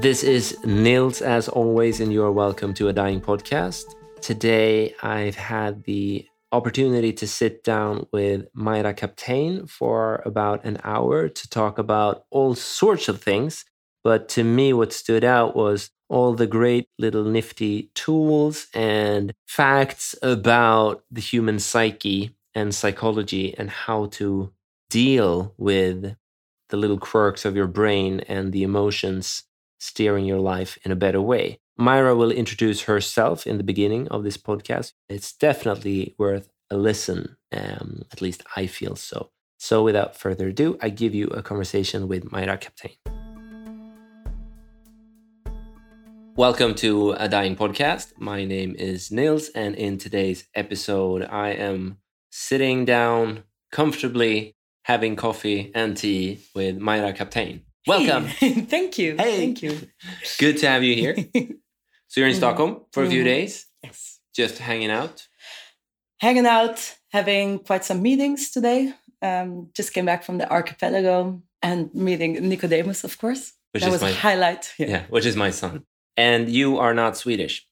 This is Nils, as always, and you're welcome to a Dying podcast. Today, I've had the opportunity to sit down with Mayra Kaptein for about an hour to talk about all sorts of things. But to me, what stood out was all the great little nifty tools and facts about the human psyche and psychology and how to deal with the little quirks of your brain and the emotions steering your life in a better way. Mayra will introduce herself in the beginning of this podcast. It's definitely worth a listen. Um, at least I feel so. So, without further ado, I give you a conversation with Mayra Kaptein. Welcome to a Dying Podcast. My name is Nils, and in today's episode, I am sitting down comfortably having coffee and tea with Mayra Kaptein. Welcome. Hey. Thank you. Hey. Thank you. Good to have you here. So you're in Mhm. Stockholm for a few Mhm. days, Yes. just hanging out. Hanging out, having quite some meetings today. Um, just came back from the archipelago and meeting Nicodemus, of course. Which that was my a highlight. yeah. which is my son. And you are not Swedish.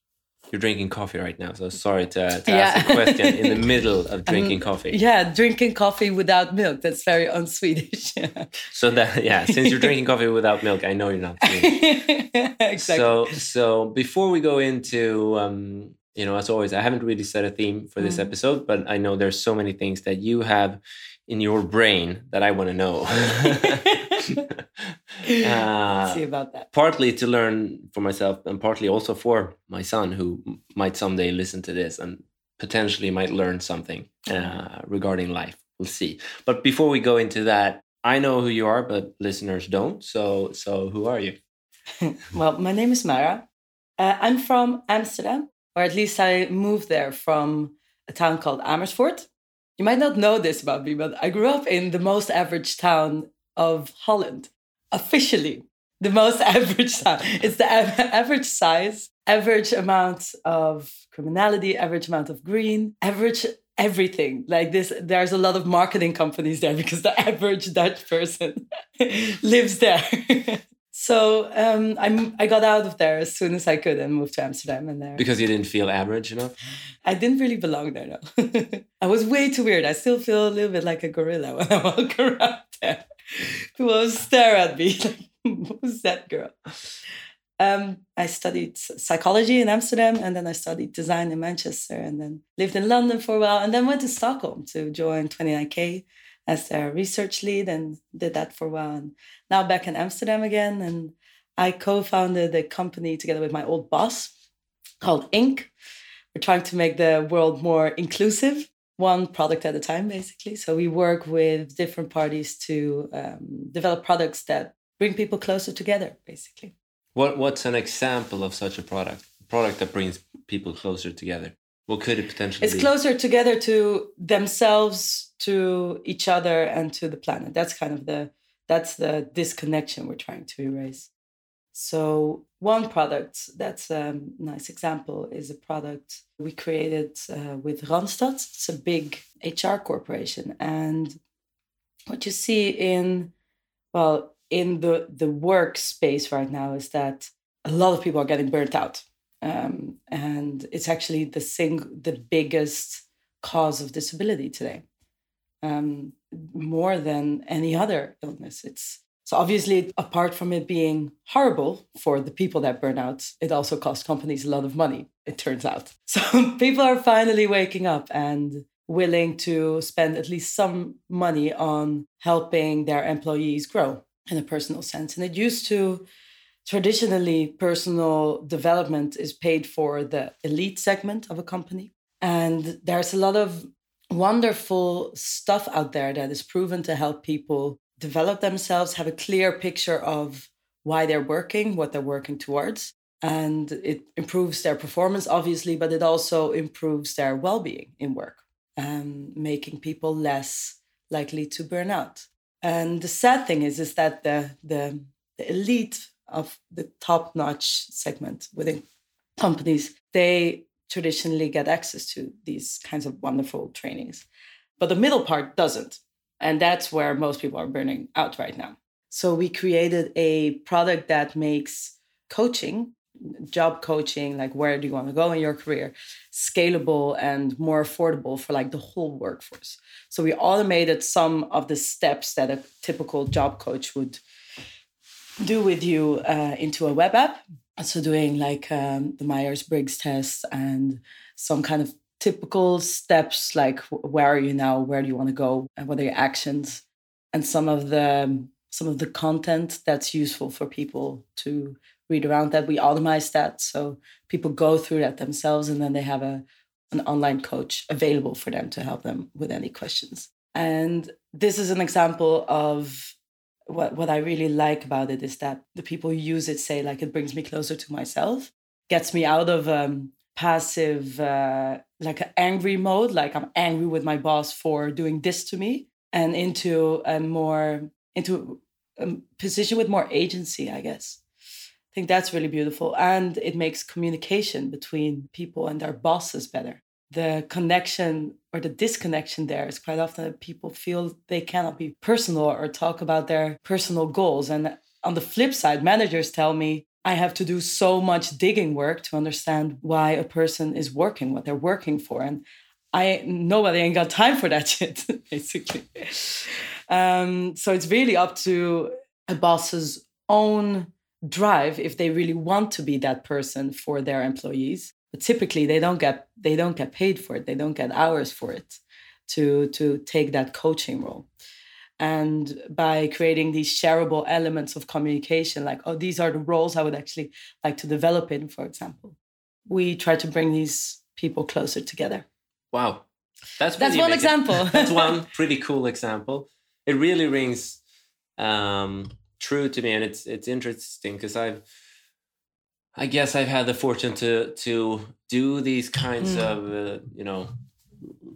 You're drinking coffee right now. So sorry to, to ask a question in the middle of drinking coffee. Yeah, drinking coffee without milk. That's very un-Swedish. So that yeah, since you're drinking coffee without milk, I know you're not exactly. So so before we go into um, you know, as always, I haven't really set a theme for this Mhm. episode, but I know there's so many things that you have in your brain that I want to know. Uh, See about that. partly to learn for myself and partly also for my son who might someday listen to this and potentially might learn something uh, regarding life we'll see but before we go into that i know who you are but listeners don't so so who are you Well, my name is Mara. Uh, I'm from Amsterdam, or at least I moved there from a town called Amersfoort. You might not know this about me, but I grew up in the most average town of Holland. Officially, the most average size. It's the average size, average amount of criminality, average amount of green, average everything. Like this, there's a lot of marketing companies there because the average Dutch person lives there. So um, I'm, I got out of there as soon as I could and moved to Amsterdam. And there, because you didn't feel average enough I didn't really belong there. No, I was way too weird. I still feel a little bit like a gorilla when I walk around there. People always stare at me like, "Who's that girl?" Um, I studied psychology in Amsterdam, and then I studied design in Manchester, and then lived in London for a while, and then went to Stockholm to join 29K as their research lead, and did that for a while. And now back in Amsterdam again, and I co-founded a company together with my old boss called Inc. We're trying to make the world more inclusive, one product at a time, basically. So we work with different parties to um, develop products that bring people closer together, basically. what what's an example of such a product a product that brings people closer together what could it potentially It's be closer together to themselves, to each other, and to the planet. That's kind of the that's the disconnection we're trying to erase. So one product that's a nice example is a product we created uh, with Randstad. It's a big HR corporation, and what you see in well in the the workspace right now is that a lot of people are getting burnt out um, and it's actually the sing the biggest cause of disability today um, more than any other illness. It's so obviously apart from it being horrible for the people that burn out it also costs companies a lot of money it turns out. So people are finally waking up and willing to spend at least some money on helping their employees grow in a personal sense. And it used to traditionally personal development is paid for the elite segment of a company. And there's a lot of wonderful stuff out there that is proven to help people develop themselves have a clear picture of why they're working what they're working towards and it improves their performance obviously but it also improves their well-being in work and making people less likely to burn out. And the sad thing is is that the the, the elite of the top notch segment within companies, they traditionally get access to these kinds of wonderful trainings. But the middle part doesn't. And that's where most people are burning out right now. So we created a product that makes coaching job coaching like where do you want to go in your career scalable and more affordable for like the whole workforce so we automated some of the steps that a typical job coach would do with you uh, into a web app so doing like um, the myers-briggs test and some kind of typical steps like where are you now where do you want to go and what are your actions and some of the some of the content that's useful for people to read around that. We automate that so people go through that themselves and then they have a an online coach available for them to help them with any questions. And this is an example of what what I really like about it is that the people who use it say like it brings me closer to myself, gets me out of um, passive uh, like an angry mode, like I'm angry with my boss for doing this to me, and into a more into a position with more agency, I guess I think that's really beautiful. And it makes communication between people and their bosses better. The connection or the disconnection there is quite often that people feel they cannot be personal or talk about their personal goals. And on the flip side, managers tell me I have to do so much digging work to understand why a person is working, what they're working for. And I nobody ain't got time for that shit, basically. Um, so it's really up to a boss's own drive if they really want to be that person for their employees but typically they don't get they don't get paid for it. They don't get hours for it to to take that coaching role. And by creating these shareable elements of communication like oh these are the roles i would actually like to develop in for example we try to bring these people closer together. Wow. That's that's one example. That's one pretty cool example. It really rings um, true to me, and it's it's interesting because I've I guess I've had the fortune to to do these kinds mm. of uh, you know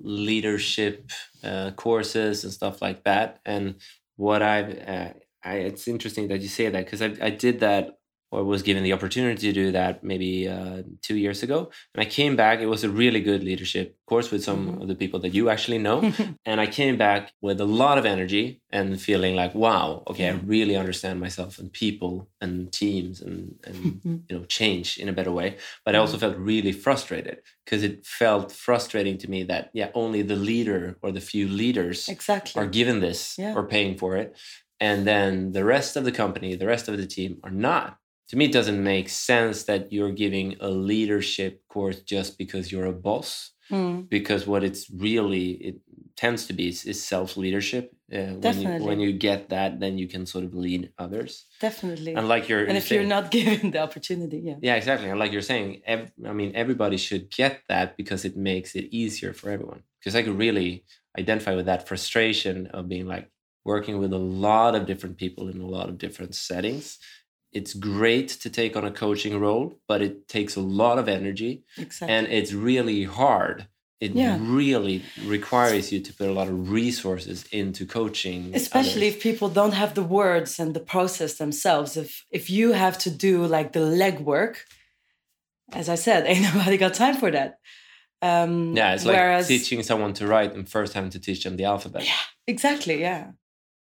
leadership uh, courses and stuff like that. And what I've uh, I, it's interesting that you say that because I I did that or was given the opportunity to do that maybe uh, two years ago. And I came back. It was a really good leadership course with some mm-hmm. of the people that you actually know. and I came back with a lot of energy and feeling like, wow, okay, I really understand myself and people and teams and, and mm-hmm. you know change in a better way. But I also mm-hmm. felt really frustrated because it felt frustrating to me that yeah, only the leader or the few leaders exactly. are given this yeah. or paying for it. And then the rest of the company, the rest of the team are not to me it doesn't make sense that you're giving a leadership course just because you're a boss mm. because what it's really it tends to be is, is self leadership uh, when you when you get that then you can sort of lead others. Definitely. And like you're and if saying, you're not given the opportunity yeah. Yeah exactly. And like you're saying ev- i mean everybody should get that because it makes it easier for everyone. Because i could really identify with that frustration of being like working with a lot of different people in a lot of different settings it's great to take on a coaching role, but it takes a lot of energy. Exactly. And it's really hard. It yeah. really requires you to put a lot of resources into coaching. Especially others. if people don't have the words and the process themselves. If if you have to do like the legwork, as I said, ain't nobody got time for that. Um, yeah, it's like teaching someone to write and first having to teach them the alphabet. Yeah, exactly. Yeah,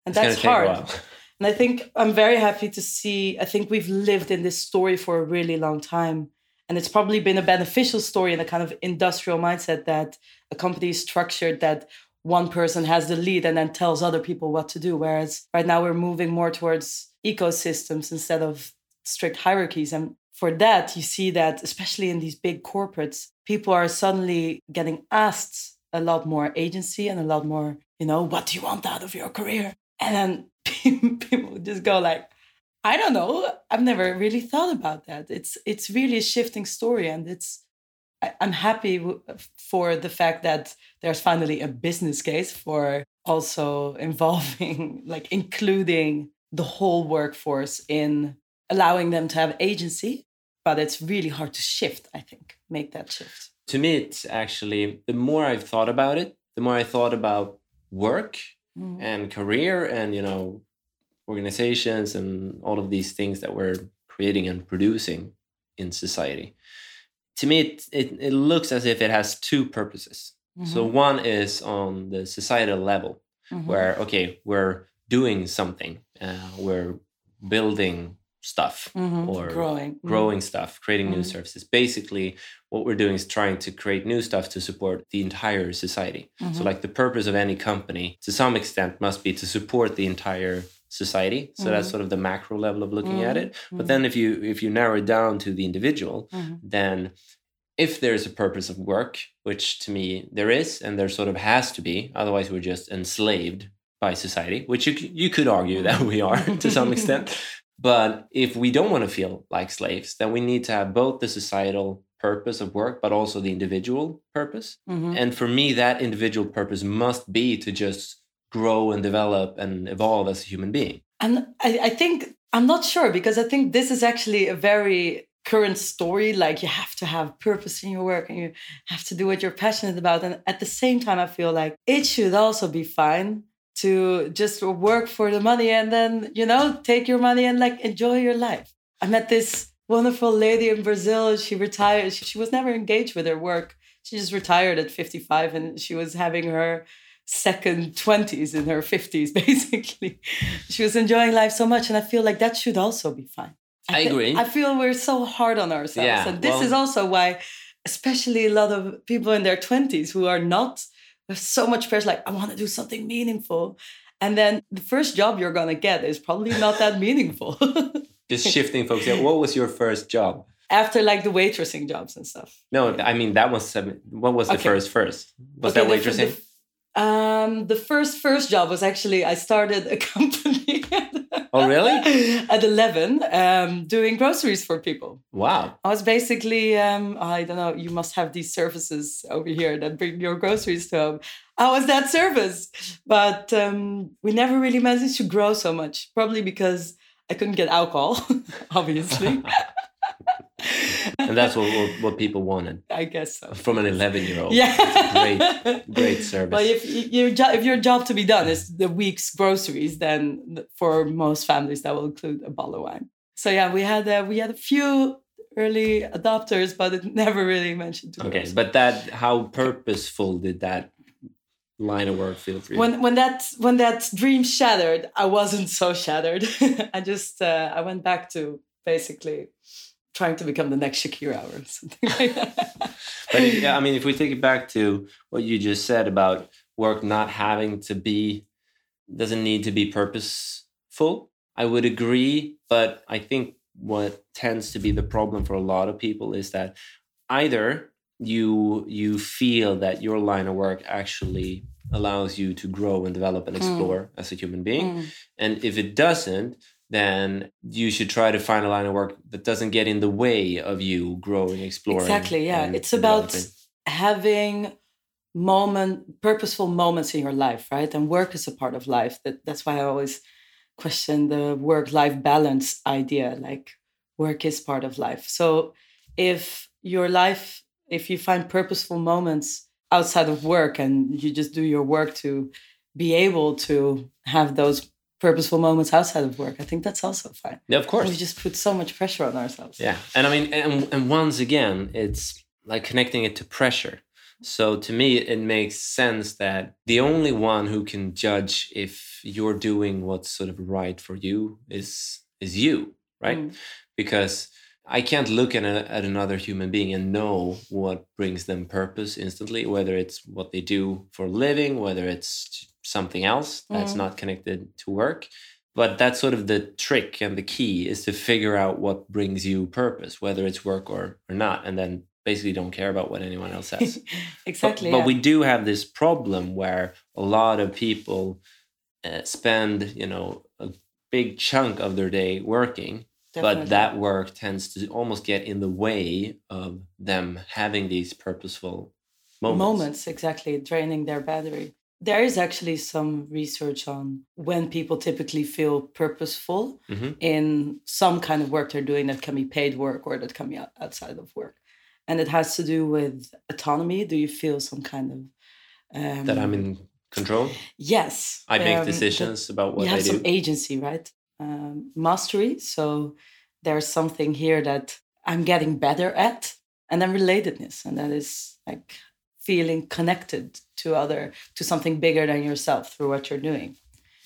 and it's that's hard. And I think I'm very happy to see, I think we've lived in this story for a really long time. And it's probably been a beneficial story in a kind of industrial mindset that a company is structured that one person has the lead and then tells other people what to do. Whereas right now we're moving more towards ecosystems instead of strict hierarchies. And for that, you see that, especially in these big corporates, people are suddenly getting asked a lot more agency and a lot more, you know, what do you want out of your career? And then people just go like, I don't know. I've never really thought about that. It's it's really a shifting story, and it's I, am happy for the fact that there's finally a business case for also involving like including the whole workforce in allowing them to have agency. But it's really hard to shift. I think make that shift. To me, it's actually the more I've thought about it, the more I thought about work mm. and career and you know organizations and all of these things that we're creating and producing in society to me it, it, it looks as if it has two purposes mm-hmm. so one is on the societal level mm-hmm. where okay we're doing something uh, we're building stuff Mhm. or growing. Mhm. growing stuff, creating new Mhm. services. Basically, what we're doing is trying to create new stuff to support the entire society. So, Mhm. like the purpose of any company, to some extent, must be to support the entire society. So that's Mhm. sort of the macro level of looking at it. But then, if you if you narrow it down to the individual, then if there's a purpose of work, which to me there is, and there sort of has to be, otherwise we're just enslaved by society, which you you could argue that we are to some extent. But if we don't want to feel like slaves, then we need to have both the societal purpose of work, but also the individual purpose. Mhm. And for me, that individual purpose must be to just grow and develop and evolve as a human being. And I, I think I'm not sure because I think this is actually a very current story. Like you have to have purpose in your work and you have to do what you're passionate about. And at the same time, I feel like it should also be fine to just work for the money and then, you know, take your money and like enjoy your life. I met this wonderful lady in Brazil. She retired. She, she was never engaged with her work. She just retired at 55 and she was having her second 20s in her 50s basically she was enjoying life so much and i feel like that should also be fine I thi- agree. i feel we're so hard on ourselves Yeah, and this well- is also why especially a lot of people in their 20s who are not so much pressure like i want to do something meaningful and then the first job you're going to get is probably not that meaningful Just shifting focus. Yeah, What was your first job? after like the waitressing jobs and stuff No, I mean that was what was the Okay. first first? Was Okay, that the- waitressing? the- um, the first first job was actually I started a company. Oh, really? At eleven, um, doing groceries for people. wow. I was basically um, I don't know. You must have these services over here that bring your groceries to home. I was that service, but um, we never really managed to grow so much. Probably because I couldn't get alcohol, obviously. And that's what, what what people wanted I guess so. from an eleven year old. Yeah, great, great service. But if your job, if your job to be done is the week's groceries, then for most families that will include a bottle of wine. So yeah, we had uh, we had a few early adopters, but it never really mentioned to okay, us. but that how purposeful did that line of work feel for you? when when that when that dream shattered, I wasn't so shattered. I just uh, I went back to basically trying to become the next Shakira or something like that. But yeah, I mean, if we take it back to what you just said about work not having to be, doesn't need to be purposeful, I would agree. But I think what tends to be the problem for a lot of people is that either you you feel that your line of work actually allows you to grow and develop and Mm. explore as a human being Mm. and if it doesn't then you should try to find a line of work that doesn't get in the way of you growing exploring Exactly, yeah. It's about having moment purposeful moments in your life, right? And work is a part of life. That that's why I always question the work-life balance idea. Like work is part of life. So if your life, if you find purposeful moments outside of work and you just do your work to be able to have those purposeful moments outside of work, I think that's also fine. yeah of course We just put so much pressure on ourselves. Yeah, and I mean, and, and once again, it's like connecting it to pressure. So to me, it makes sense that the only one who can judge if you're doing what's sort of right for you is is you, right? Mm. Because I can't look at, a, at another human being and know what brings them purpose instantly, whether it's what they do for a living, whether it's something else that's Mm. not connected to work. But that's sort of the trick and the key is to figure out what brings you purpose, whether it's work or, or not, and then basically don't care about what anyone else says. exactly. But, but yeah. we do have this problem where a lot of people uh, spend, you know, a big chunk of their day working, Definitely. but that work tends to almost get in the way of them having these purposeful moments. moments exactly draining their battery there is actually some research on when people typically feel purposeful Mhm. in some kind of work they're doing that can be paid work or that can be outside of work and it has to do with autonomy do you feel some kind of um, That I'm in control. yes I make um, decisions about what you I have do. some agency right um, mastery so there's something here that i'm getting better at and then relatedness and that is like feeling connected to other to something bigger than yourself through what you're doing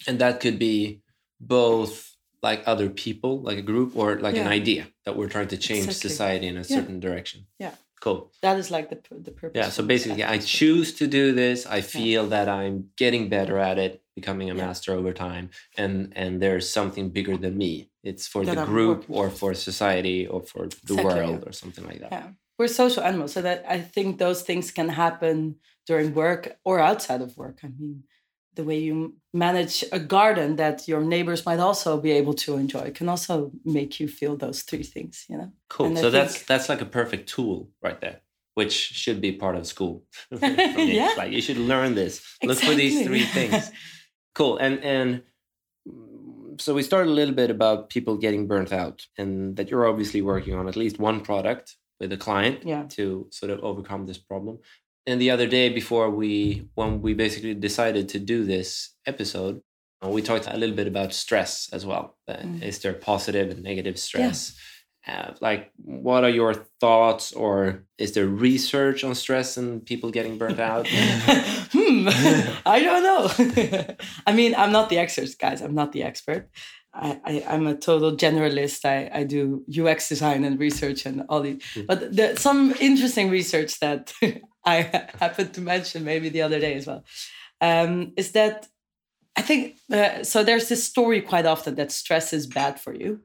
and that could be both like other people, like a group, or like an idea that we're trying to change Exactly. society in a certain direction. Yeah. Cool. That is like the the purpose. Yeah. So basically, I choose to do this. I feel that I'm getting better at it, becoming a Yeah. master over time, and and there's something bigger than me. It's for That the group or for society or for the Exactly, world yeah. or something like that. Yeah. We're social animals, so that I think those things can happen during work or outside of work. I mean, the way you manage a garden that your neighbors might also be able to enjoy can also make you feel those three things, you know? Cool. And So that's that's like a perfect tool right there, which should be part of school. Yeah. Like you should learn this. exactly. Look for these three things. Cool. And and mm, so we started a little bit about people getting burnt out, and that you're obviously working on at least one product with a client Yeah. to sort of overcome this problem. And the other day, before we when we basically decided to do this episode, uh, we talked a little bit about stress as well. Uh, Mm. Is there positive and negative stress? Uh, like, what are your thoughts, or is there research on stress and people getting burnt out? hmm, I don't know. I mean, I'm not the expert, guys. I'm not the expert. I, I'm a total generalist. I, I do UX design and research and all these. Mm. But the, some interesting research that I happened to mention maybe the other day as well um, is that I think uh, so. There's this story quite often that stress is bad for you.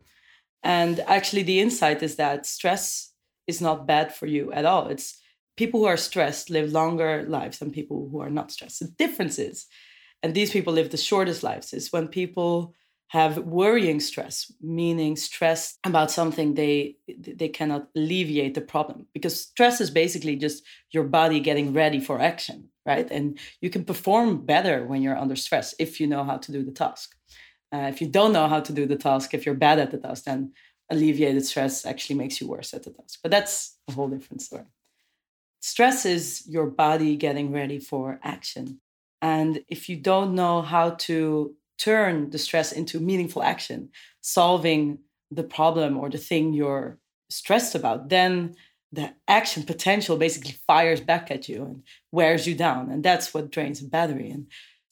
And actually, the insight is that stress is not bad for you at all. It's people who are stressed live longer lives than people who are not stressed. The difference is, and these people live the shortest lives, is when people have worrying stress, meaning stress about something they they cannot alleviate the problem. Because stress is basically just your body getting ready for action, right? And you can perform better when you're under stress if you know how to do the task. Uh, if you don't know how to do the task, if you're bad at the task, then alleviated stress actually makes you worse at the task. But that's a whole different story. Stress is your body getting ready for action. And if you don't know how to turn the stress into meaningful action, solving the problem or the thing you're stressed about, then the action potential basically fires back at you and wears you down. And that's what drains a battery. And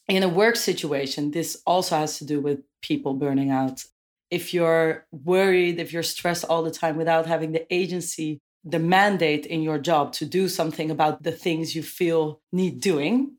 in a work situation, this also has to do with people burning out. If you're worried, if you're stressed all the time without having the agency, the mandate in your job to do something about the things you feel need doing,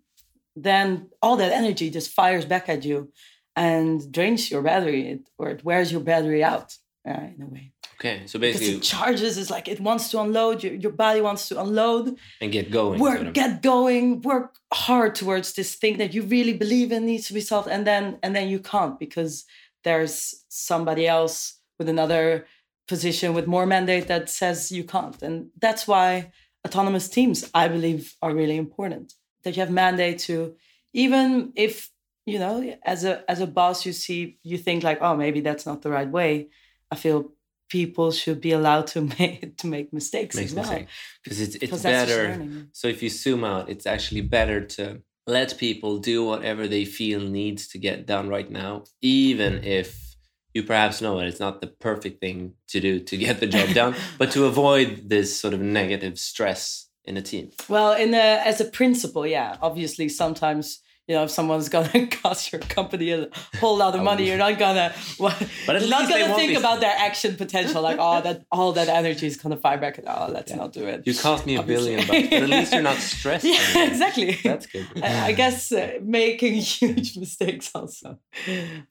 then all that energy just fires back at you and drains your battery it, or it wears your battery out uh, in a way. Okay, so Because basically, it charges, it's like it wants to unload, your, your body wants to unload, and get going. work sort of. get going work hard towards this thing that you really believe in needs to be solved and then and then you can't because there's somebody else with another position with more mandate that says you can't and that's why autonomous teams i believe are really important that you have mandate to even if you know as a as a boss you see you think like oh maybe that's not the right way i feel people should be allowed to make to make mistakes Makes as well mistake. because it's it's because better. So if you zoom out, it's actually better to let people do whatever they feel needs to get done right now, even if you perhaps know it. It's not the perfect thing to do to get the job done, but to avoid this sort of negative stress in a team. Well, in a, as a principle, yeah. Obviously, sometimes you know if someone's gonna cost your company a whole lot of money, you're not gonna well, But you're not gonna think about their action potential. Like, oh, that all that energy is gonna fire back. Oh, let's Yeah. not do it. You cost me a Obviously. billion bucks, but at least you're not stressed. yeah, anymore. exactly. That's good. I I guess uh, making huge mistakes also.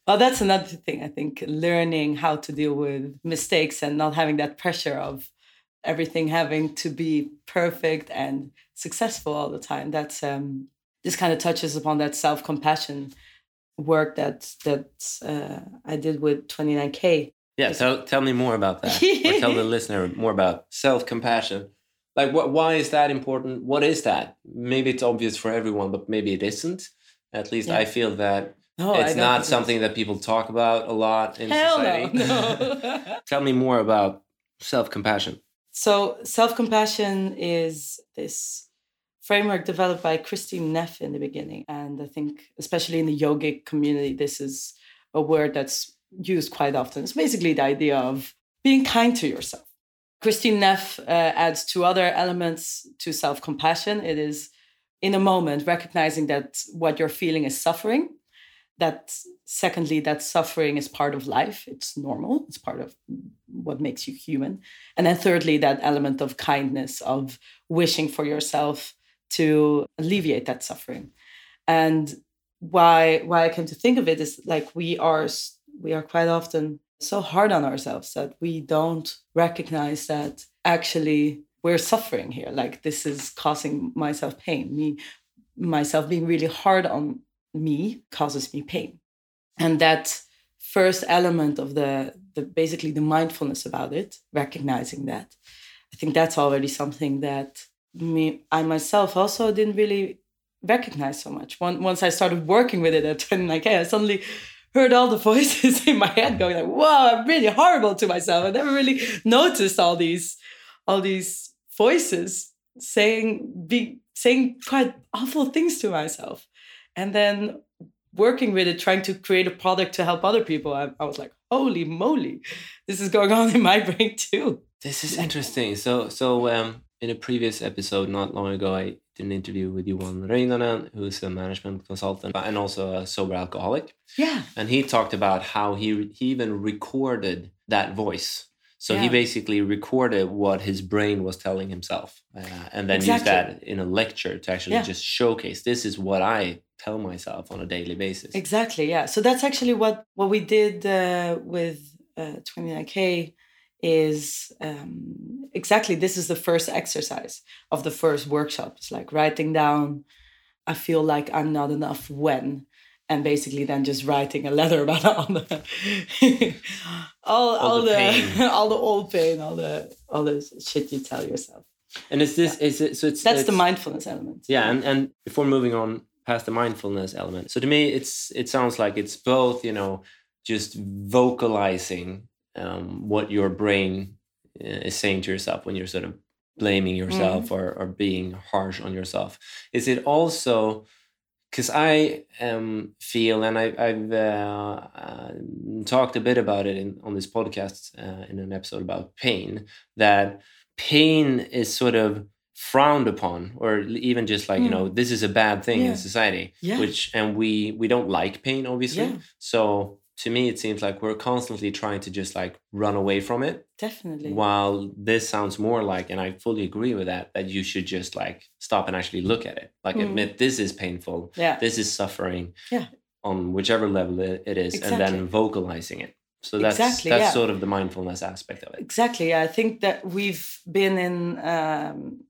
Well, that's another thing. I think learning how to deal with mistakes and not having that pressure of everything having to be perfect and successful all the time. That's um, this kind of touches upon that self compassion work that that uh, I did with 29k. Yeah, so tell me more about that. or tell the listener more about self compassion. Like, what? Why is that important? What is that? Maybe it's obvious for everyone, but maybe it isn't. At least Yeah. I feel that No, it's not something that people talk about a lot in. Hell society. no. no. tell me more about self compassion. So, self compassion is this framework developed by Kristin Neff in the beginning. And I think, especially in the yogic community, this is a word that's used quite often. It's basically the idea of being kind to yourself. Kristin Neff uh, adds two other elements to self compassion. It is in a moment recognizing that what you're feeling is suffering, that secondly that suffering is part of life it's normal it's part of what makes you human and then thirdly that element of kindness of wishing for yourself to alleviate that suffering. And why why i came to think of it is like we are we are quite often so hard on ourselves that we don't recognize that actually we're suffering here. Like this is causing myself pain. Me myself being really hard on me causes me pain. And that first element of the, the basically the mindfulness about it recognizing that i think that's already something that me i myself also didn't really recognize so much. Once i started working with it at 29k i suddenly heard all the voices in my head going like wow i'm really horrible to myself. I never really noticed all these all these voices saying be saying quite awful things to myself. And then working with it trying to create a product to help other people I, I was like holy moly this is going on in my brain too. This is interesting. So so um in a previous episode not long ago i did an interview with Johan Reinanen, who's a management consultant and also a sober alcoholic yeah and he talked about how he he even recorded that voice so yeah. he basically recorded what his brain was telling himself uh, and then exactly. used that in a lecture to actually yeah. just showcase this is what I tell myself on a daily basis. Exactly, yeah. So that's actually what, what we did uh, with uh, 29K is um, exactly this is the first exercise of the first workshop. It's like writing down, I feel like I'm not enough when and basically then just writing a letter about all the all, all, all, the, the all the old pain, all the all the shit you tell yourself. And is this yeah. is it so it's that's it's, the mindfulness element. Yeah, and and before moving on past the mindfulness element, so to me it's it sounds like it's both you know just vocalizing um, what your brain uh, is saying to yourself when you're sort of blaming yourself mm. or or being harsh on yourself. Is it also because I um, feel, and I, have uh, uh, talked a bit about it in, on this podcast uh, in an episode about pain, that pain is sort of frowned upon, or even just like mm. you know, hmm. this is a bad thing yeah. in society. Yeah. Which and we we don't like pain, obviously. Yeah. So to me it seems like we're constantly trying to just like run away from it definitely. while this sounds more like and i fully agree with that that you should just like stop and actually look at it. Like mm. admit this is painful yeah. this is suffering yeah. on whichever level it is exactly. and then vocalizing it. So that's exactly, that's yeah. sort of the mindfulness aspect of it. Exactly i think that we've been in um,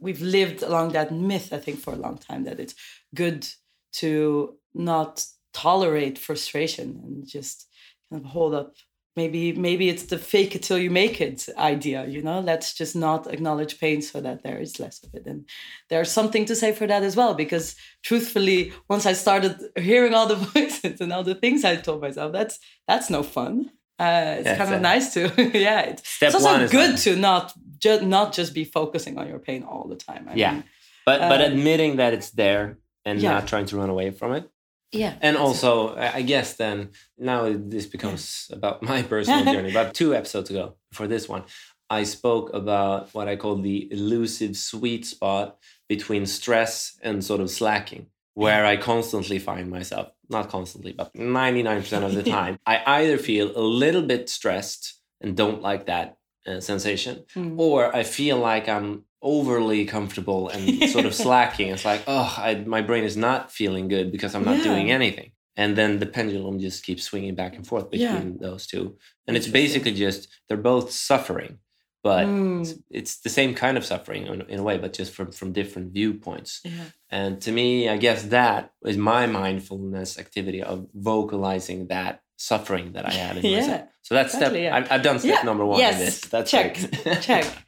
we've lived along that myth i think for a long time that it's good to not tolerate frustration and just kind of hold up. Maybe maybe it's the fake it till you make it idea you know? Let's just not acknowledge pain so that there is less of it. And there's something to say for that as well because truthfully once i started hearing all the voices and all the things i told myself that's that's no fun. Uh, it's kind of nice to yeah it, it's also good to not just not just be focusing on your pain all the time I yeah. mean, but but um, admitting that it's there and yeah. not trying to run away from it yeah. And also, I guess then now this becomes yeah. about my personal journey. About two episodes ago, for this one, I spoke about what I call the elusive sweet spot between stress and sort of slacking, where I constantly find myself, not constantly, but 99% of the time, I either feel a little bit stressed and don't like that uh, sensation, mm. or I feel like I'm overly comfortable and sort of slacking. It's like, oh, I, my brain is not feeling good because I'm not yeah. doing anything. And then the pendulum just keeps swinging back and forth between yeah. those two. And it's basically just, they're both suffering, but mm. it's, it's, the same kind of suffering in, in, a way, but just from, from different viewpoints. Yeah. And to me, I guess that is my mindfulness activity of vocalizing that suffering that I had in yeah. myself. So that's exactly, step. Yeah. I've, I've, done step yeah. number one yes. in this. That's check, check.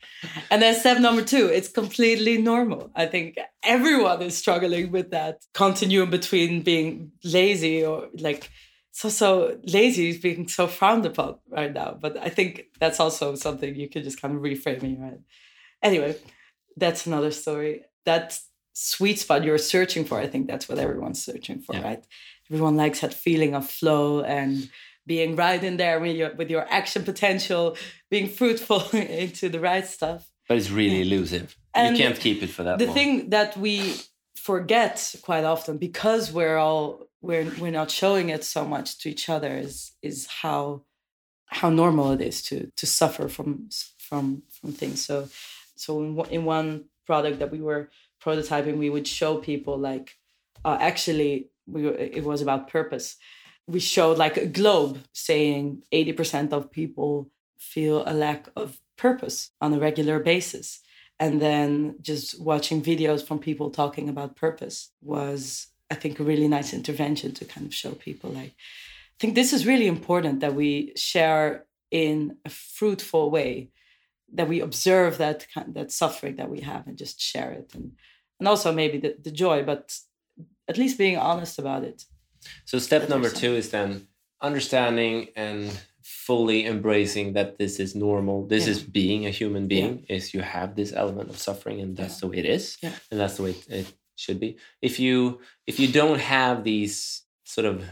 And then step number two, it's completely normal. I think everyone is struggling with that continuum between being lazy or like so so lazy is being so frowned upon right now. But I think that's also something you could just kind of reframe in your head. Anyway, that's another story. That sweet spot you're searching for, I think that's what everyone's searching for, right? Everyone likes that feeling of flow and being right in there with your with your action potential, being fruitful into the right stuff. But it's really elusive. And you can't keep it for that. The long. thing that we forget quite often because we're all we're we're not showing it so much to each other is is how how normal it is to to suffer from from from things. So so in, in one product that we were prototyping, we would show people like uh, actually we it was about purpose. We showed like a globe saying 80% of people feel a lack of purpose on a regular basis. And then just watching videos from people talking about purpose was, I think, a really nice intervention to kind of show people like, I think this is really important that we share in a fruitful way, that we observe that that suffering that we have and just share it, and and also maybe the, the joy, but at least being honest about it. So step number two is then understanding and fully embracing that this is normal. This yeah. is being a human being. Yeah. Is you have this element of suffering, and that's yeah. the way it is, and that's the way it, it should be. If you if you don't have these sort of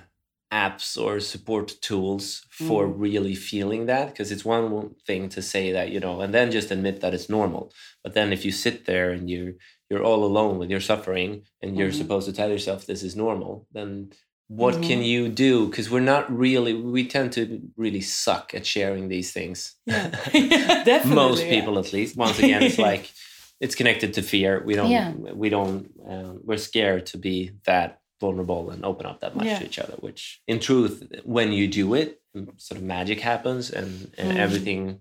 apps or support tools for mm. really feeling that because it's one thing to say that you know and then just admit that it's normal but then if you sit there and you're you're all alone with your suffering and you're mm-hmm. supposed to tell yourself this is normal then what mm-hmm. can you do because we're not really we tend to really suck at sharing these things yeah, definitely most people yeah. at least once again it's like it's connected to fear we don't yeah. we don't uh, we're scared to be that vulnerable and open up that much yeah. to each other which in truth when you do it sort of magic happens and, and mm. everything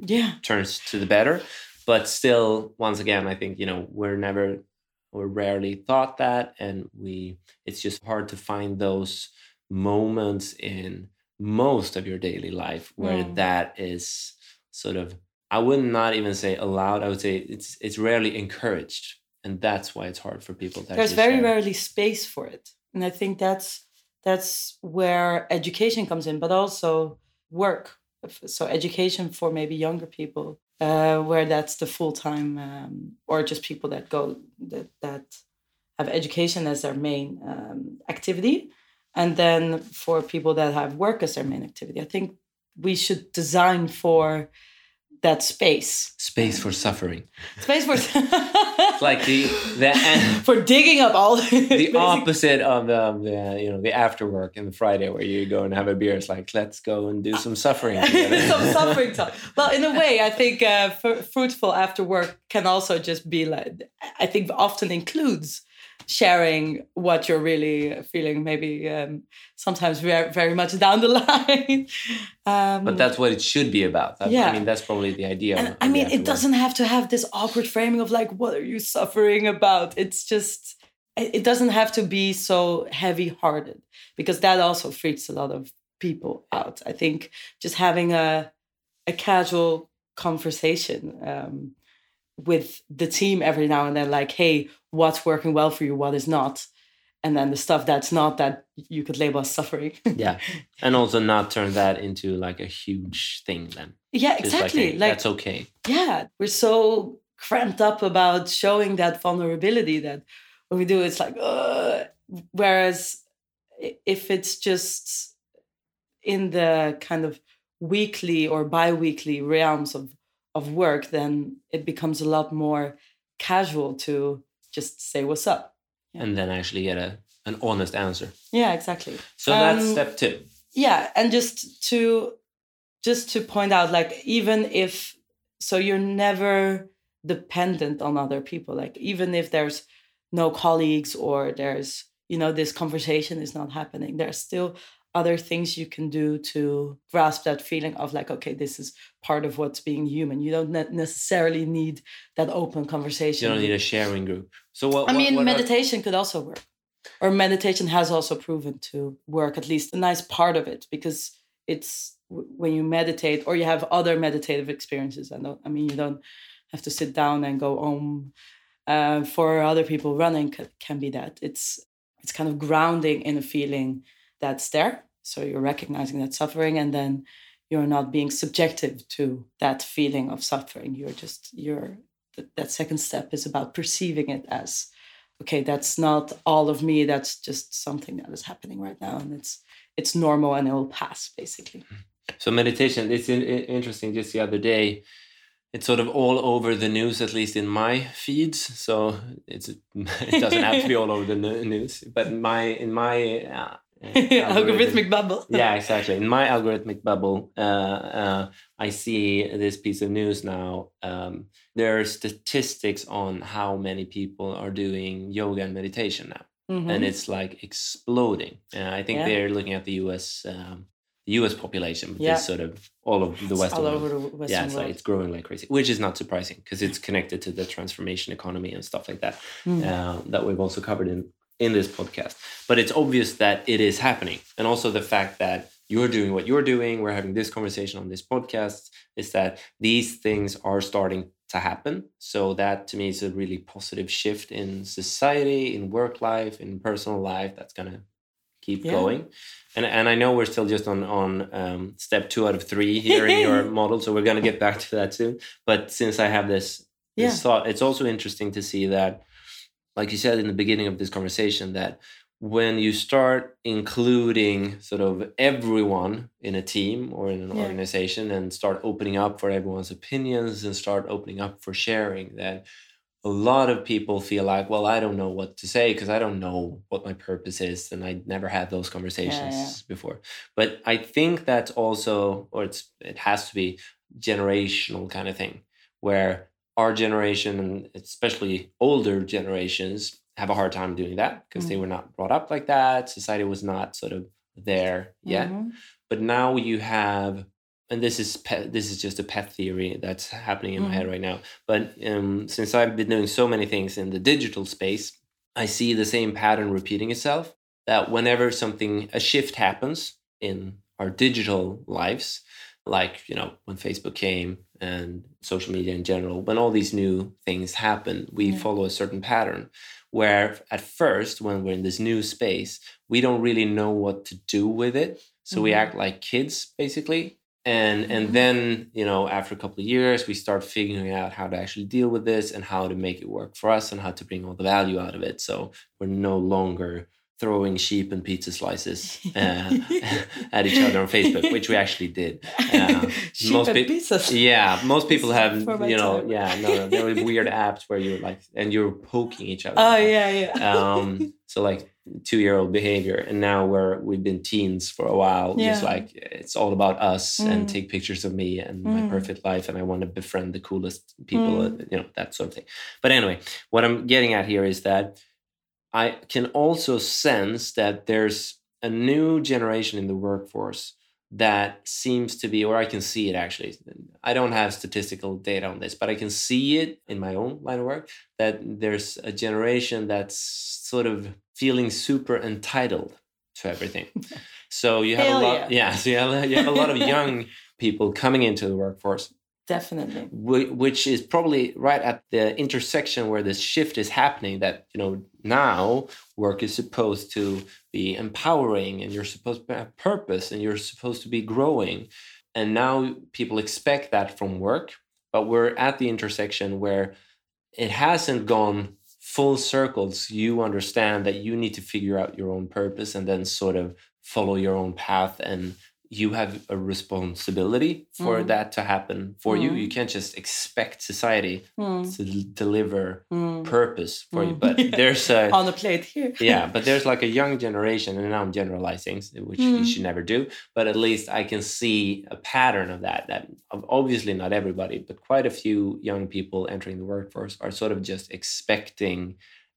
yeah turns to the better but still once again i think you know we're never or rarely thought that and we it's just hard to find those moments in most of your daily life where mm. that is sort of i would not even say allowed i would say it's it's rarely encouraged and that's why it's hard for people to there's very share. rarely space for it and i think that's that's where education comes in but also work so education for maybe younger people uh, where that's the full time um, or just people that go that that have education as their main um, activity, and then for people that have work as their main activity. I think we should design for that space. Space for suffering. Space for like the the for digging up all the, the opposite of the, the you know the after work and the Friday where you go and have a beer. It's like let's go and do some suffering. some suffering. Well, in a way, I think uh, fruitful after work can also just be like I think often includes sharing what you're really feeling maybe um, sometimes very, very much down the line. Um, but that's what it should be about. That, yeah. i mean that's probably the idea and, i mean it doesn't have to have this awkward framing of like what are you suffering about? It's just it doesn't have to be so heavy hearted because that also freaks a lot of people out. I think just having a a casual conversation um, with the team every now and then like hey what's working well for you what is not? And then the stuff that's not that you could label as suffering. Yeah. And also not turn that into like a huge thing then. Yeah exactly like, hey, like that's okay. Yeah we're so cramped up about showing that vulnerability that when we do it's like Ugh. whereas if it's just in the kind of weekly or bi-weekly realms of of work, then it becomes a lot more casual to just say what's up. Yeah. And then actually get a an honest answer. Yeah, exactly. So um, that's step two. Yeah, and just to just to point out, like even if so you're never dependent on other people. Like even if there's no colleagues or there's you know this conversation is not happening, there's still other things you can do to grasp that feeling of like okay this is part of what's being human. You don't necessarily need that open conversation you don't need a sharing group. So what i what, mean what meditation are... could also work. Or meditation has also proven to work at least a nice part of it because it's when you meditate or you have other meditative experiences i don't i mean you don't have to sit down and go home uh, for other people running can, can be that. It's it's kind of grounding in a feeling that's there so you're recognizing that suffering and then you're not being subjective to that feeling of suffering. You're just, you're, that second step is about perceiving it as, okay, that's not all of me. That's just something that is happening right now. And it's, it's normal and it will pass basically. So meditation, it's interesting. Just the other day, it's sort of all over the news, at least in my feeds. So it's it doesn't have to be all over the news, but my in my uh, algorithmic bubble. yeah, exactly. In my algorithmic bubble, uh, uh, I see this piece of news now. Um, there are statistics on how many people are doing yoga and meditation now, mm-hmm. and it's like exploding. Uh, I think yeah. they're looking at the U.S. Um, the U.S. population, but yeah. sort of all of the Western all world. over the Western yeah, it's world. like it's growing like crazy, which is not surprising because it's connected to the transformation economy and stuff like that mm. uh, that we've also covered in in this podcast. But it's obvious that it is happening. And also the fact that you're doing what you're doing, we're having this conversation on this podcast, is that these things are starting to happen. So that to me is a really positive shift in society, in work life, in personal life that's gonna keep yeah. going. And and I know we're still just on on um, step two out of three here in your model, so we're gonna get back to that soon. But since I have this, this yeah. thought, it's also interesting to see that like you said in the beginning of this conversation, that when you start including sort of everyone in a team or in an yeah. organization and start opening up for everyone's opinions and start opening up for sharing, that a lot of people feel like, well, I don't know what to say because I don't know what my purpose is, and I never had those conversations yeah, yeah. before. But I think that's also, or it's it has to be generational kind of thing, where our generation and especially older generations have a hard time doing that because mm-hmm. they were not brought up like that. Society was not sort of there yet. Mm-hmm. But now you have, and this is pet, this is just a pet theory that's happening in mm-hmm. my head mm-hmm. right now. But um, since I've been doing so many things in the digital space, I see the same pattern repeating itself. That whenever something a shift happens in our digital lives, like you know when facebook came and social media in general when all these new things happen we yeah. follow a certain pattern where at first when we're in this new space we don't really know what to do with it so mm-hmm. we act like kids basically and mm-hmm. and then you know after a couple of years we start figuring out how to actually deal with this and how to make it work for us and how to bring all the value out of it so we're no longer throwing sheep and pizza slices uh, at each other on Facebook, which we actually did. Uh, sheep most and pizzas. Yeah, most people have, you know, time. yeah, no, no, there were weird apps where you're like, and you're poking each other. Oh yeah, yeah. um, so like two year old behavior, and now we're we've been teens for a while. Yeah. Just like it's all about us mm. and take pictures of me and mm. my perfect life, and I want to befriend the coolest people, mm. you know, that sort of thing. But anyway, what I'm getting at here is that I can also sense that there's a new generation in the workforce that seems to be, or I can see it actually. I don't have statistical data on this, but I can see it in my own line of work that there's a generation that's sort of feeling super entitled to everything. So you have Hell a lot, yeah. yeah. So you have, you have a lot of young people coming into the workforce definitely. Which is probably right at the intersection where this shift is happening that you know now work is supposed to be empowering and you're supposed to have purpose and you're supposed to be growing. And now people expect that from work but we're at the intersection where it hasn't gone full circles. You understand that you need to figure out your own purpose and then sort of follow your own path and you have a responsibility for mm. that to happen for mm. you. You can't just expect society mm. to deliver mm. purpose for you. Mm. But there's a on the plate here. yeah, but there's like a young generation, and now I'm generalizing, which you mm. should never do. But at least I can see a pattern of that. That obviously not everybody, but quite a few young people entering the workforce are sort of just expecting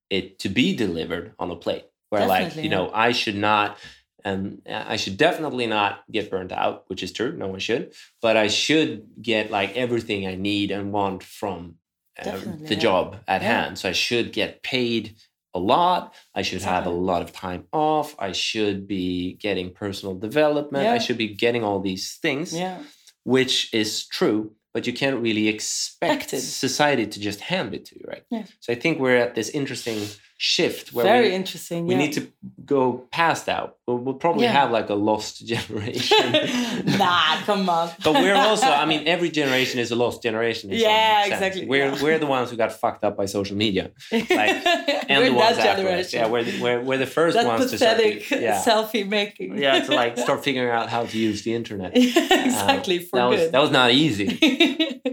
it to be delivered on a plate. Where Definitely, like you know, I should not and I should definitely not get burnt out, which is true. No one should, but I should get like everything I need and want from uh, the yeah. job at yeah. hand. So I should get paid a lot. I should have a lot of time off. I should be getting personal development. Yeah. I should be getting all these things, yeah. which is true. But you can't really expect Expected. society to just hand it to you, right? Yeah. So I think we're at this interesting shift where Very we, interesting. we yeah. need to go past that. We'll, we'll probably Yeah. have like a lost generation. nah, come on. but we're also, I mean, every generation is a lost generation. Yeah, exactly, We're yeah. we're the ones who got fucked up by social media, and We're the ones that generation. Yeah, we're the, we're, we're the first that ones to start. pathetic Yeah, selfie making. yeah, to like start figuring out how to use the internet. exactly Um, for that was good. that was not easy.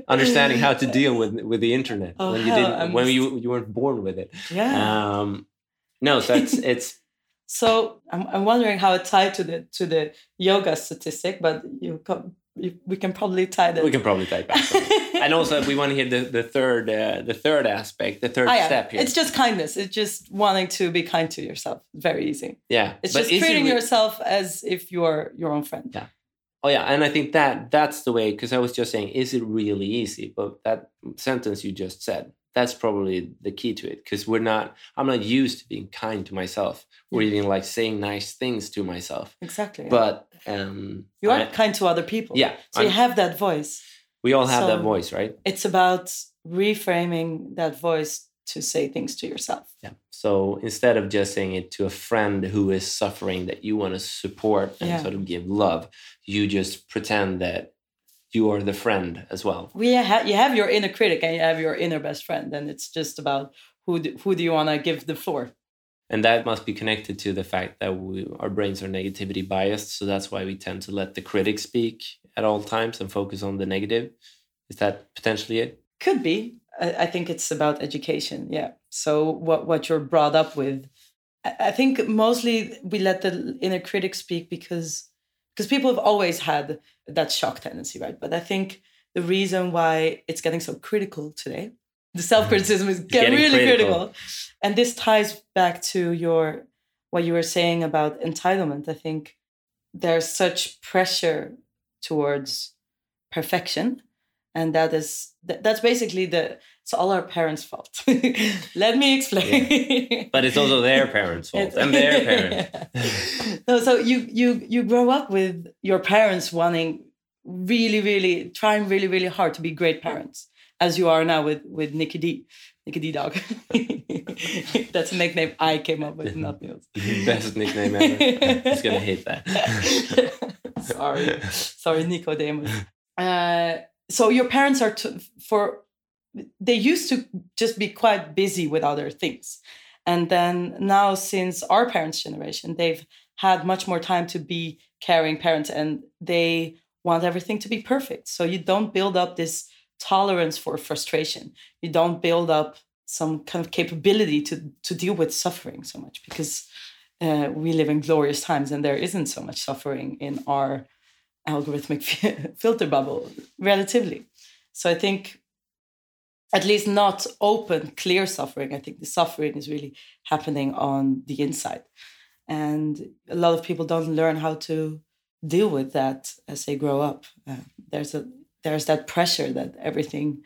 Understanding how to deal with with the internet Oh, when you didn't I'm when you you weren't born with it. yeah. Um, no, so it's it's So I'm, I'm wondering how it tied to the to the yoga statistic, but you, we can probably tie that. we can probably take back. and also we want to hear the the third uh, the third aspect, the third Ah, yeah. step here. It's just kindness. It's just wanting to be kind to yourself. Very easy. yeah, It's but just it treating re- yourself as if you're your own friend. Yeah. Oh yeah, and I think that that's the way. Because I was just saying, is it really easy? But that sentence you just said, that's probably the key to it. Because we're not. I'm not used to being kind to myself, or even like saying nice things to myself. Exactly. But um, you are I- kind to other people. yeah, So you I'm- have that voice. we all have that voice, right? It's about reframing that voice to say things to yourself. Yeah. So instead of just saying it to a friend who is suffering that you want to support and Yeah. sort of give love, you just pretend that you are the friend as well. We ha- you have your inner critic and you have your inner best friend, and it's just about who do, who do you want to give the floor. And that must be connected to the fact that we, our brains are negativity biased. So that's why we tend to let the critic speak at all times and focus on the negative. Is that potentially it? Could be. I, I think it's about education. Yeah. So what what you're brought up with, I, I think mostly we let the inner critic speak because because people have always had that shock tendency, right? But I think the reason why it's getting so critical today, the self criticism is getting, getting really critical. critical. and this ties back to your what you were saying about entitlement. I think there's such pressure towards perfection and that is that, that's basically the it's all our parents fault. Let me explain. But it's also their parents' fault and their parents. no so you you you grow up with your parents wanting really really trying really really hard to be great parents as you are now with with Nikki D Nikki D dog that's a nickname I came up with not Niels. Best nickname ever. He's gonna hate that. sorry. Sorry Nicodemus uh, so your parents are t- for they used to just be quite busy with other things. And then now since our parents generation they've had much more time to be caring parents and they want everything to be perfect. So you don't build up this tolerance for frustration. You don't build up some kind of capability to to deal with suffering so much because uh, we live in glorious times and there isn't so much suffering in our algorithmic filter bubble relatively. So i think at least not open clear suffering. I think the suffering is really happening on the inside. And a lot of people don't learn how to deal with that as they grow up. Uh, there's a there's that pressure that everything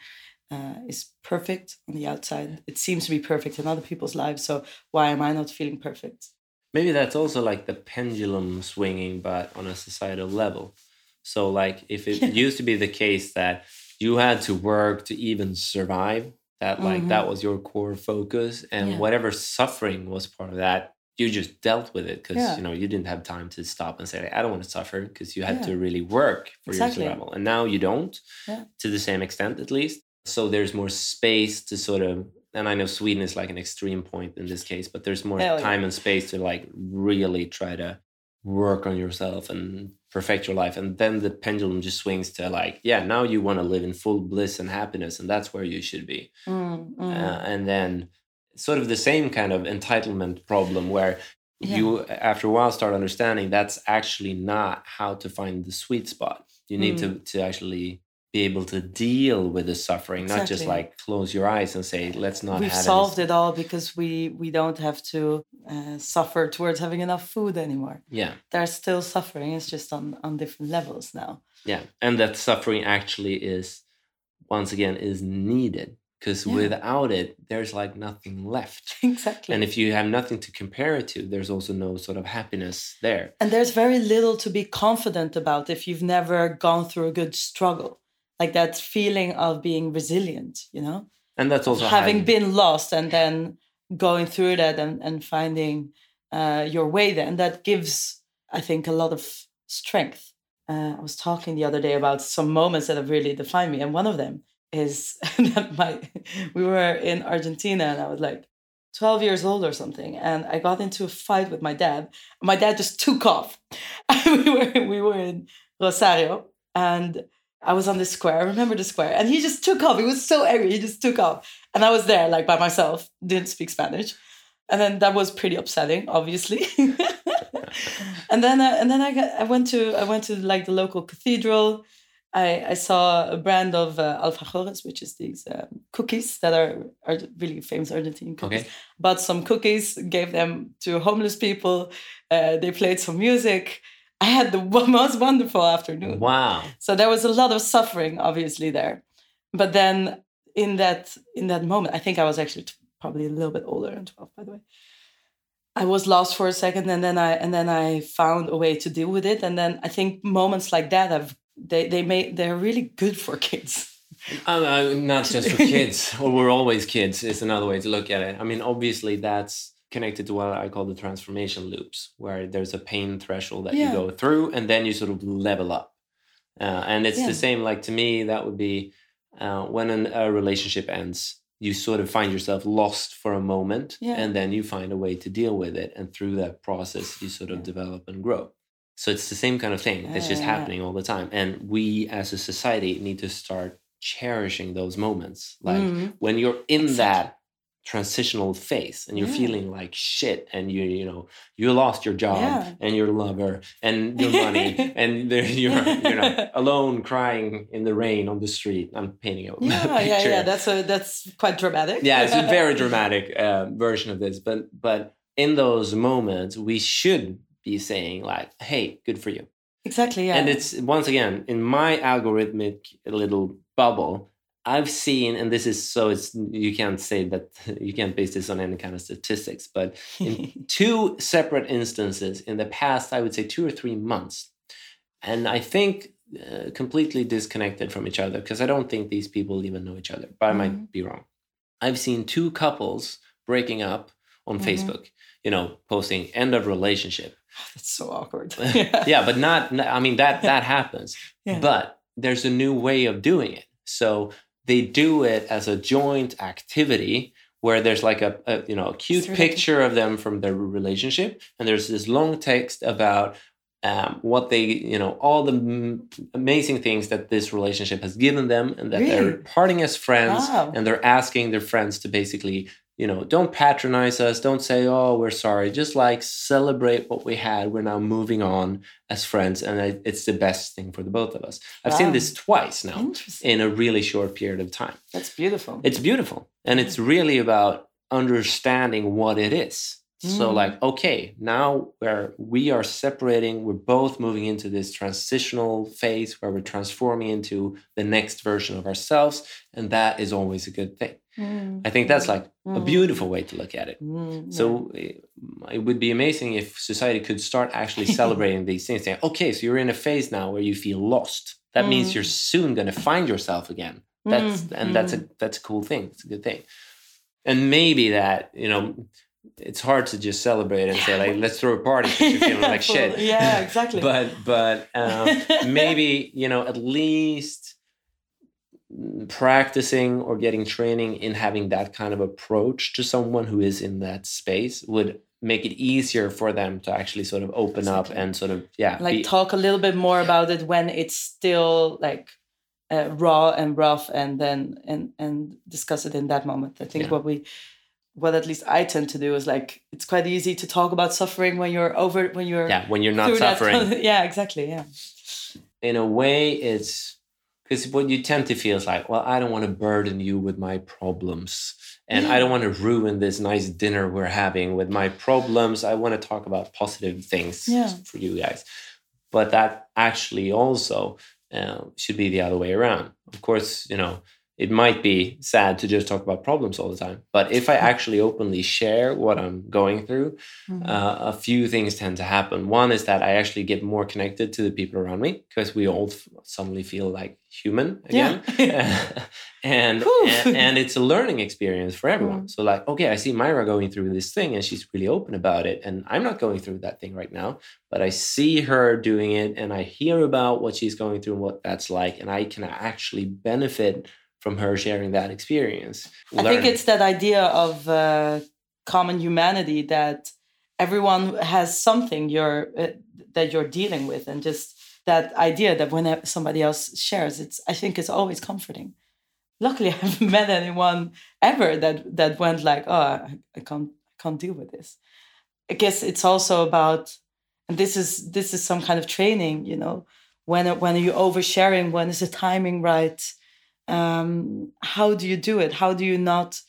uh, is perfect on the outside. It seems to be perfect in other people's lives. So why am i not feeling perfect? Maybe that's also like the pendulum swinging, but on a societal level. So, like, if it used to be the case that you had to work to even survive, that like that was your core focus, and Mm-hmm. Yeah. whatever suffering was part of that, you just dealt with it because Yeah. you know you didn't have time to stop and say, "I don't want to suffer," because you had Yeah. to really work for Exactly. your survival, and now you don't, to the same extent at least. So there's more space to sort of and I know Sweden is like an extreme point in this case, but there's more Hell yeah. time and space to like really try to work on yourself and perfect your life. And then the pendulum just swings to like, yeah, now you want to live in full bliss and happiness, and that's where you should be. Mm, mm. Uh, and then sort of the same kind of entitlement problem where Yeah. you after a while start understanding that's actually not how to find the sweet spot. You need Mm. to to actually be able to deal with the suffering, not just like close your eyes and say, let's not We've have solved it all because we we don't have to uh, suffer towards having enough food anymore. Yeah. There's still suffering. It's just on on different levels now. Yeah. And that suffering actually is once again is needed. Because Yeah. without it, there's like nothing left. exactly. And if you have nothing to compare it to, there's also no sort of happiness there. And there's very little to be confident about if you've never gone through a good struggle. Like that feeling of being resilient, you know? And that's also Having been lost and then going through that and, and finding uh, your way there. And that gives, I think, a lot of strength. Uh, I was talking the other day about some moments that have really defined me. And one of them is that my we were in Argentina and I was like 12 years old or something. And I got into a fight with my dad. My dad just took off. we were we were in Rosario and I was on the square. I remember the square. And he just took off. He was so angry. He just took off. And I was there like by myself, didn't speak Spanish. And then that was pretty upsetting, obviously. and then uh, and then I got, I went to I went to like the local cathedral. I, I saw a brand of uh, alfajores, which is these um, cookies that are, are really famous Argentine cookies. Okay. Bought some cookies, gave them to homeless people. Uh, they played some music. I had the most wonderful afternoon. Wow. So there was a lot of suffering, obviously there, but then in that in that moment, I think I was actually t- probably a little bit older than twelve, by the way. I was lost for a second, and then I and then I found a way to deal with it. And then I think moments like that have they they made they're really good for kids. Uh, uh, not just for kids, or we're always kids, is another way to look at it. I mean, obviously, that's connected to what I call the transformation loops, where there's a pain threshold that Yeah. you go through, and then you sort of level up. Uh, and it's Yeah. the same, like to me, that would be uh, when an, a relationship ends, you sort of find yourself lost for a moment, Yeah. and then you find a way to deal with it. And through that process, you sort of develop and grow. So it's the same kind of thing. It's just happening all the time. And we as a society need to start cherishing those moments. Like Mhm. when you're in Exactly. that transitional phase and you're Yeah. feeling like shit and you you know you lost your job Yeah. and your lover and your money and there you're you know alone crying in the rain on the street i'm painting a Yeah, picture yeah, yeah. That's a that's quite dramatic. yeah it's a very dramatic uh, version of this but but in those moments we should be saying like hey good for you exactly. Yeah, and it's once again in my algorithmic little bubble i've seen and this is so it's you can't say that you can't base this on any kind of statistics but in two separate instances in the past i would say two or three months and i think uh, completely disconnected from each other because i don't think these people even know each other but i might be wrong i've seen two couples breaking up on Mhm. facebook you know posting end of relationship that's so awkward. yeah but not i mean that that happens Yeah. but there's a new way of doing it so they do it as a joint activity where there's like a, a you know a cute really- picture of them from their relationship and there's this long text about um, what they you know all the m- amazing things that this relationship has given them and that they're parting as friends Wow. and they're asking their friends to basically you know don't patronize us don't say oh we're sorry. Just like celebrate what we had. We're now moving on as friends and it- it's the best thing for the both of us. I've seen this twice now in a really short period of time. That's beautiful. it's beautiful and it's really about understanding what it is. So Mm. like okay now where we are separating we're both moving into this transitional phase where we're transforming into the next version of ourselves and that is always a good thing Mm, i think that's like a mm, beautiful way to look at it. Mm, so eh, it would be amazing if society could start actually celebrating these things saying okay so you're in a phase now where you feel lost. That means Mm. you're soon going to find yourself again. That's Mm, and that's a that's a cool thing. It's a good thing. And maybe that you know it's hard to just celebrate and say like let's throw a party because you're feeling like shit. Yeah, exactly. but but um, maybe you know at least mm, practicing or getting training in having that kind of approach to someone who is in that space would make it easier for them to actually sort of open up and sort of yeah like be- talk a little bit more about it when it's still like uh, raw and rough and then and and discuss it in that moment. I think Yeah. what we what at least i tend to do is like it's quite easy to talk about suffering when you're over when you're yeah when you're not that- suffering. Yeah exactly yeah. In a way it's because what you tend to feel is like well i don't want to burden you with my problems and i don't want to ruin this nice dinner we're having with my problems. I want to talk about positive things Yeah. for you guys. But that actually also uh, should be the other way around. Of course you know it might be sad to just talk about problems all the time. But if I actually openly share what I'm going through, mm-hmm. uh, a few things tend to happen. One is that I actually get more connected to the people around me because we all suddenly feel like human again. Yeah. and, and, and it's a learning experience for everyone. Mm. So like, okay, I see Myra going through this thing and she's really open about it. And I'm not going through that thing right now, but I see her doing it and I hear about what she's going through and what that's like. And I can actually benefit from her sharing that experience. Learn. I think it's that idea of uh, common humanity that everyone has something you're uh, that you're dealing with, and just that idea that when somebody else shares, it's I think it's always comforting. Luckily, I haven't met anyone ever that that went like, "Oh, I, can't, I can't deal with this." I guess it's also about, and this is this is some kind of training, you know. When when are you oversharing? When is the timing right? Um, how do you do it? How do you not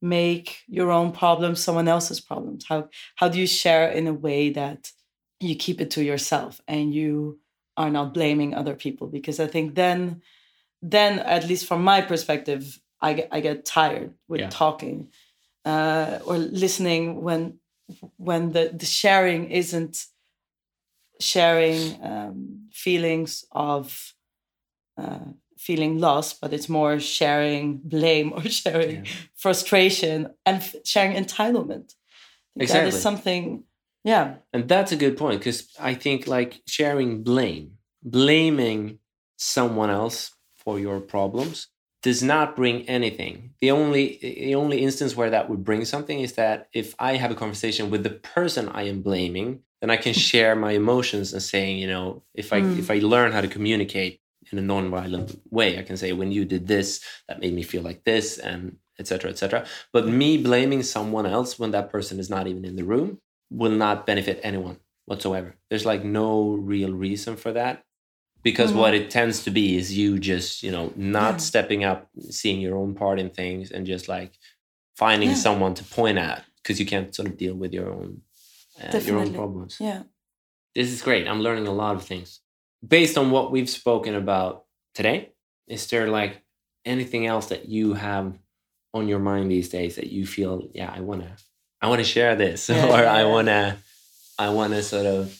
make your own problems someone else's problems? How how do you share in a way that you keep it to yourself and you are not blaming other people? Because i think then then at least from my perspective i get, I get tired with yeah. talking uh, or listening when when the, the sharing isn't sharing um, feelings of uh, feeling lost, but it's more sharing blame or sharing yeah. frustration and sharing entitlement. Exactly. That is something, yeah. And that's a good point because I think like sharing blame, blaming someone else for your problems does not bring anything. The only the only instance where that would bring something is that if I have a conversation with the person I am blaming, then I can share my emotions and saying, you know, if I mm. if I learn how to communicate in a non-violent way. I can say, when you did this, that made me feel like this, and etc. etc. But me blaming someone else when that person is not even in the room will not benefit anyone whatsoever. There's like no real reason for that. Because mm-hmm. what it tends to be is you just, you know, not yeah. stepping up, seeing your own part in things, and just like finding yeah. someone to point at because you can't sort of deal with your own uh, your own problems. Yeah, this is great. I'm learning a lot of things based on what we've spoken about today, is there like anything else that you have on your mind these days that you feel, yeah, I wanna, I wanna share this, yeah, or yeah. I wanna, I wanna sort of,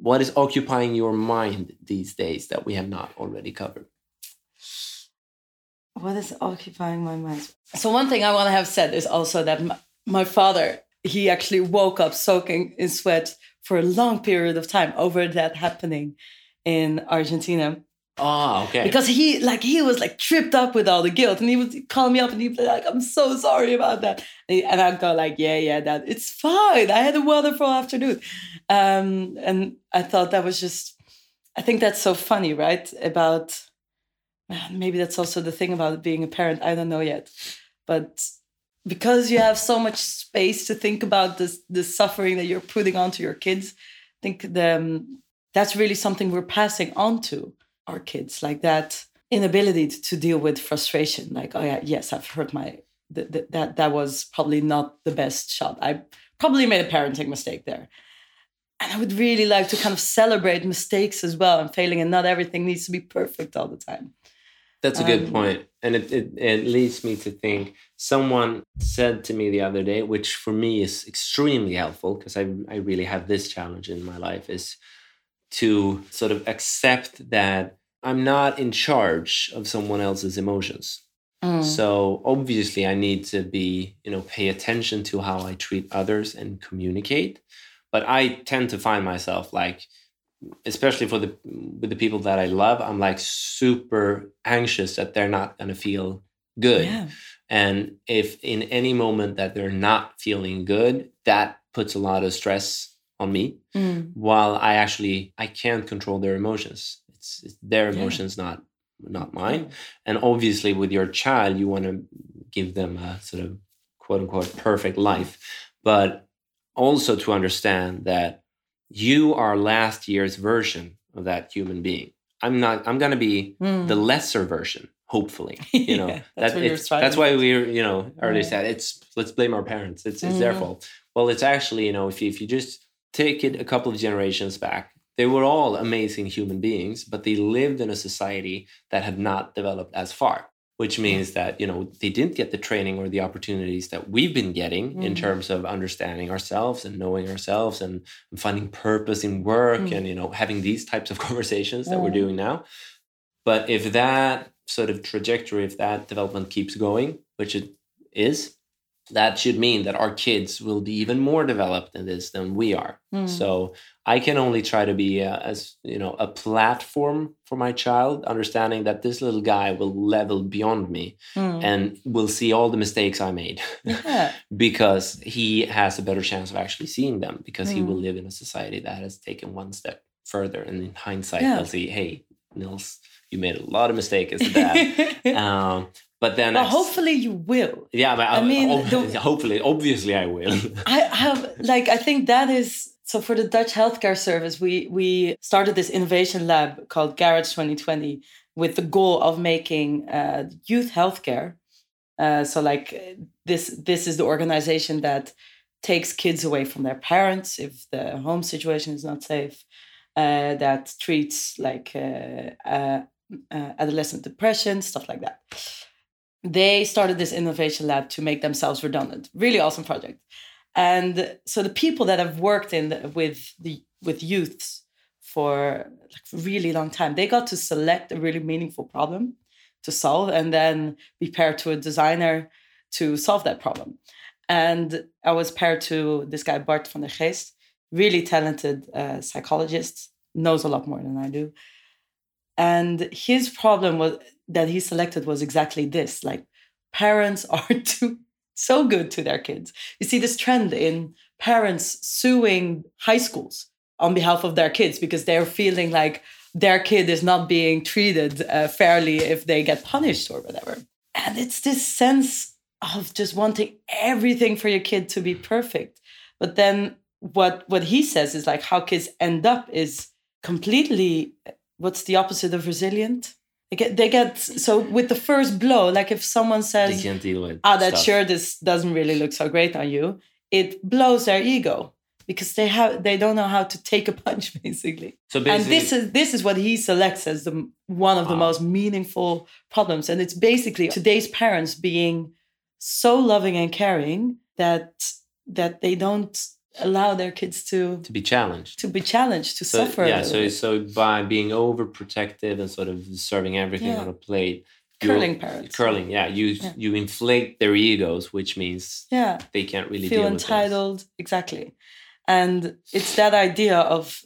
what is occupying your mind these days that we have not already covered? What is occupying my mind? So one thing I want to have said is also that my, my father, he actually woke up soaking in sweat for a long period of time over that happening in Argentina. Oh, okay. Because he like he was like tripped up with all the guilt, and he would call me up and he'd be like, "I'm so sorry about that," and I'd go like, "Yeah, yeah, that it's fine. I had a wonderful afternoon," um, and I thought that was just, I think that's so funny, right? About maybe that's also the thing about being a parent. I don't know yet, but because you have so much space to think about this the suffering that you're putting onto your kids i think the, um, that's really something we're passing on to our kids like that inability to, to deal with frustration like oh yeah yes i've hurt my th- th- that that was probably not the best shot. I probably made a parenting mistake there. And i would really like to kind of celebrate mistakes as well and failing and not everything needs to be perfect all the time. That's a good um, point. And it, it, it leads me to think someone said to me the other day, which for me is extremely helpful because I, I really have this challenge in my life, is to sort of accept that I'm not in charge of someone else's emotions. Mm. So obviously I need to be, you know, pay attention to how I treat others and communicate. But I tend to find myself like, especially for the with the people that I love, I'm like super anxious that they're not gonna feel good. Yeah. And if in any moment that they're not feeling good, that puts a lot of stress on me. Mm. While I actually I can't control their emotions. It's, it's their emotions, yeah. not not mine. And obviously, with your child, you want to give them a sort of quote unquote perfect life, but also to understand that you are last year's version of that human being. I'm not. I'm going to be mm. the lesser version. Hopefully, you know yeah, that's, that that's why we're you know earlier yeah. said it's let's blame our parents. It's it's mm. their fault. Well, it's actually you know if you, if you just take it a couple of generations back, they were all amazing human beings, but they lived in a society that had not developed as far. which means that you know they didn't get the training or the opportunities that we've been getting mm. in terms of understanding ourselves and knowing ourselves and finding purpose in work mm. and you know having these types of conversations that we're doing now but if that sort of trajectory if that development keeps going which it is that should mean that our kids will be even more developed in this than we are. Mm. So I can only try to be a, as you know a platform for my child, understanding that this little guy will level beyond me mm. and will see all the mistakes I made, yeah. because he has a better chance of actually seeing them because mm. he will hmm. live in a society that has taken one step further, and in hindsight, yeah. they'll see, hey, Nils, you made a lot of mistakes as a dad. um, but then well, hopefully you will. Yeah but i, I mean ob- the, hopefully obviously i will. I have like i think that is so for the dutch healthcare service we we started this innovation lab called garage 2020 with the goal of making uh, youth healthcare. Uh, so like this this is the organization that takes kids away from their parents if the home situation is not safe uh, that treats like uh, uh, uh, adolescent depression stuff like that they started this innovation lab to make themselves redundant. Really awesome project. And so the people that have worked in the, with the with youths for like really long time, they got to select a really meaningful problem to solve and then be paired to a designer to solve that problem. And I was paired to this guy Bart van der Geest, really talented uh, psychologist, knows a lot more than I do. And his problem was that he selected was exactly this like parents are too so good to their kids. You see this trend in parents suing high schools on behalf of their kids because they're feeling like their kid is not being treated uh, fairly if they get punished or whatever. And it's this sense of just wanting everything for your kid to be perfect. But then what what he says is like how kids end up is completely what's the opposite of resilient they get, they get so with the first blow, like if someone says, they can't deal with "Ah, that shirt is doesn't really look so great on you," it blows their ego because they have they don't know how to take a punch basically. So basically, and this is this is what he selects as the one of the wow. most meaningful problems, and it's basically today's parents being so loving and caring that that they don't allow their kids to to be challenged. to be challenged to so, suffer yeah so so by being overprotective and sort of serving everything yeah. on a plate curling parents curling yeah you yeah. you inflate their egos which means yeah. they can't really feel entitled exactly. And it's that idea of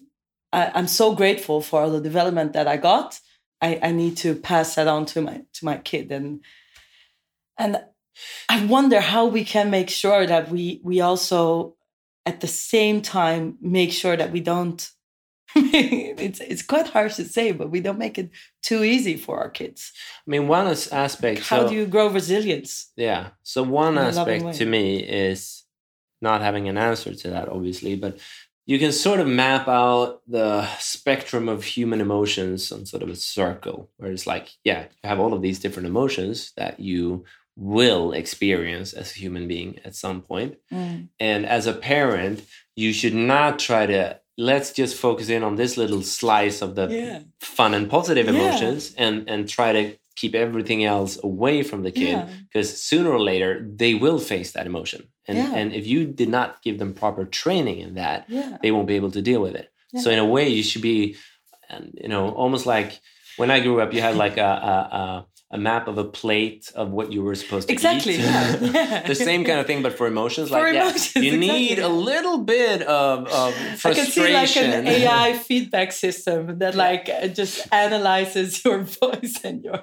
I, i'm so grateful for all the development that i got. I, I need to pass that on to my to my kid. And and I wonder how we can make sure that we we also at the same time make sure that we don't it's it's quite harsh to say, but we don't make it too easy for our kids. I mean, one aspect. How so, do you grow resilience? Yeah. So one aspect to me is not having an answer to that, obviously, but you can sort of map out the spectrum of human emotions on sort of a circle, where it's like, yeah, you have all of these different emotions that you will experience as a human being at some point. Mm. And as a parent, you should not try to let's just focus in on this little slice of the yeah. fun and positive emotions yeah. and and try to keep everything else away from the kid because yeah. sooner or later they will face that emotion and and if you did not give them proper training in that they won't be able to deal with it so in a way you should be you know almost like when i grew up you had like a, a, a a map of a plate of what you were supposed to exactly, eat. Exactly. Yeah. the same kind of thing, but for emotions. For like, emotions, yeah, you exactly. need a little bit of, of frustration. I can see like an AI feedback system that like just analyzes your voice and your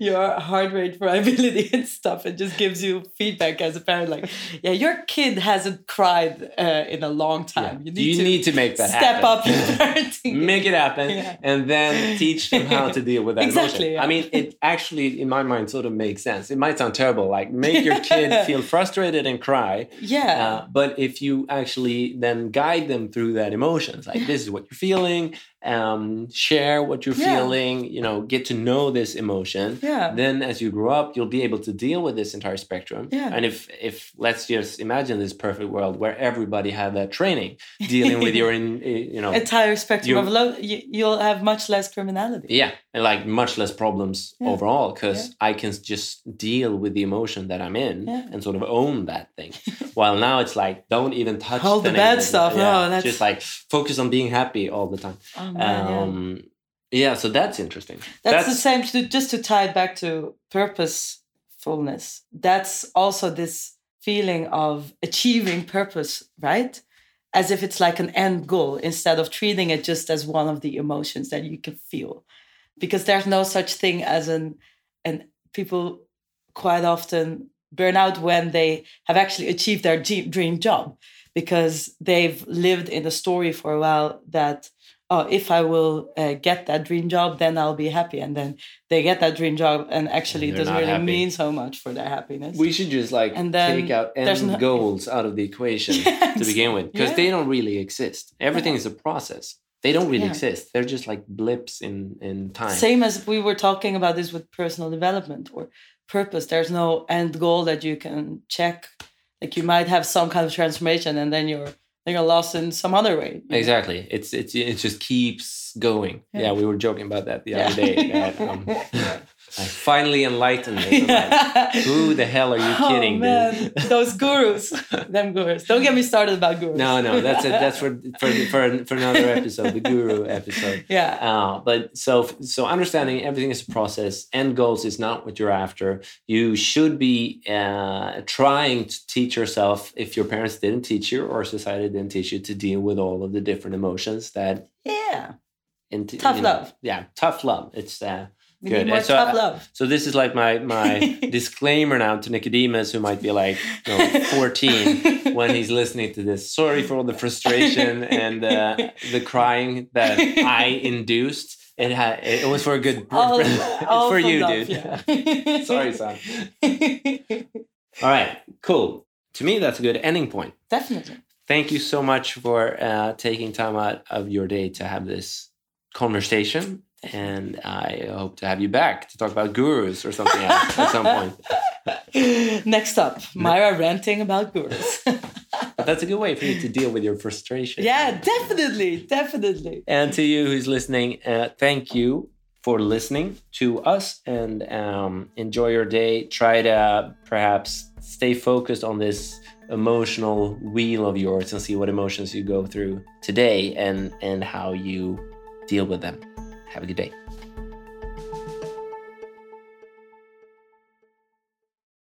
your heart rate variability and stuff, and just gives you feedback as a parent. Like, yeah, your kid hasn't cried uh, in a long time. Yeah. You, need, you to need to make that step happen. up your parenting. make it happen, and then teach them how to deal with that exactly, emotion. I mean, it actually actually, in my mind, sort of makes sense. It might sound terrible, like make your kid feel frustrated and cry. Yeah. Uh, but if you actually then guide them through that emotions, like this is what you're feeling, um, share what you're Yeah. feeling, you know, get to know this emotion. Yeah. Then as you grow up, you'll be able to deal with this entire spectrum. Yeah. And if if let's just imagine this perfect world where everybody had that training dealing with your in, eh, you know Entire spectrum You- of love, you, you'll have much less criminality. yeah, and like much less problems Yeah. overall because I can just deal with the emotion that I'm in Yeah. and sort of own that thing. While now it's like don't even touch Hold the bad negative. stuff. No, that's- just like focus on being happy all the time. Oh, man, yeah. um, yeah. so that's interesting. That's, the same. To, just to tie it back to purposefulness, that's also this feeling of achieving purpose, right? As if it's like an end goal instead of treating it just as one of the emotions that you can feel. Because there's no such thing as an, and people quite often burn out when they have actually achieved their dream job because they've lived in a story for a while that oh if i will uh, get that dream job then i'll be happy and then they get that dream job and actually it doesn't really happy. mean so much for their happiness We should just like And then take out end no- goals out of the equation Yes. to begin with because Yeah. they don't really exist. Everything is a process. They don't really Yeah. exist. They're just like blips in in time. same as we were talking about this with personal development or purpose there's no end goal that you can check like you might have some kind of transformation and then you're then you're lost in some other way you know? Exactly. It's it's it just keeps going. Yeah, Yeah. we were joking about that the Yeah. other day. That, um, I finally enlightened it. I'm like, Who the hell are you oh, kidding, man. dude? Those gurus, them gurus. Don't get me started about gurus. no, no, that's it. That's for for for for another episode, the guru episode. yeah, Uh, but so so understanding everything is a process. End goals is not what you're after. You should be uh, trying to teach yourself if your parents didn't teach you or society didn't teach you to deal with all of the different emotions that yeah. into Tough you know, love. Yeah, tough love. It's uh, We Good. need more so, tough uh, love. so. This is like my my disclaimer now to Nicodemus, who might be like you know, fourteen when he's listening to this. Sorry for all the frustration and uh, the crying that I induced. It had it was for a good All- all for you, love, dude. yeah. Sorry, son. All right, cool. To me, that's a good ending point. Definitely. Thank you so much for uh, taking time out of your day to have this conversation. And I hope to have you back to talk about gurus or something else at some point. Next up, Myra ranting about gurus. But that's a good way for you to deal with your frustration. yeah, definitely, definitely. And to you who's listening, uh, thank you for listening to us and um, enjoy your day. Try to perhaps stay focused on this emotional wheel of yours and see what emotions you go through today and and how you deal with them. Have a good day.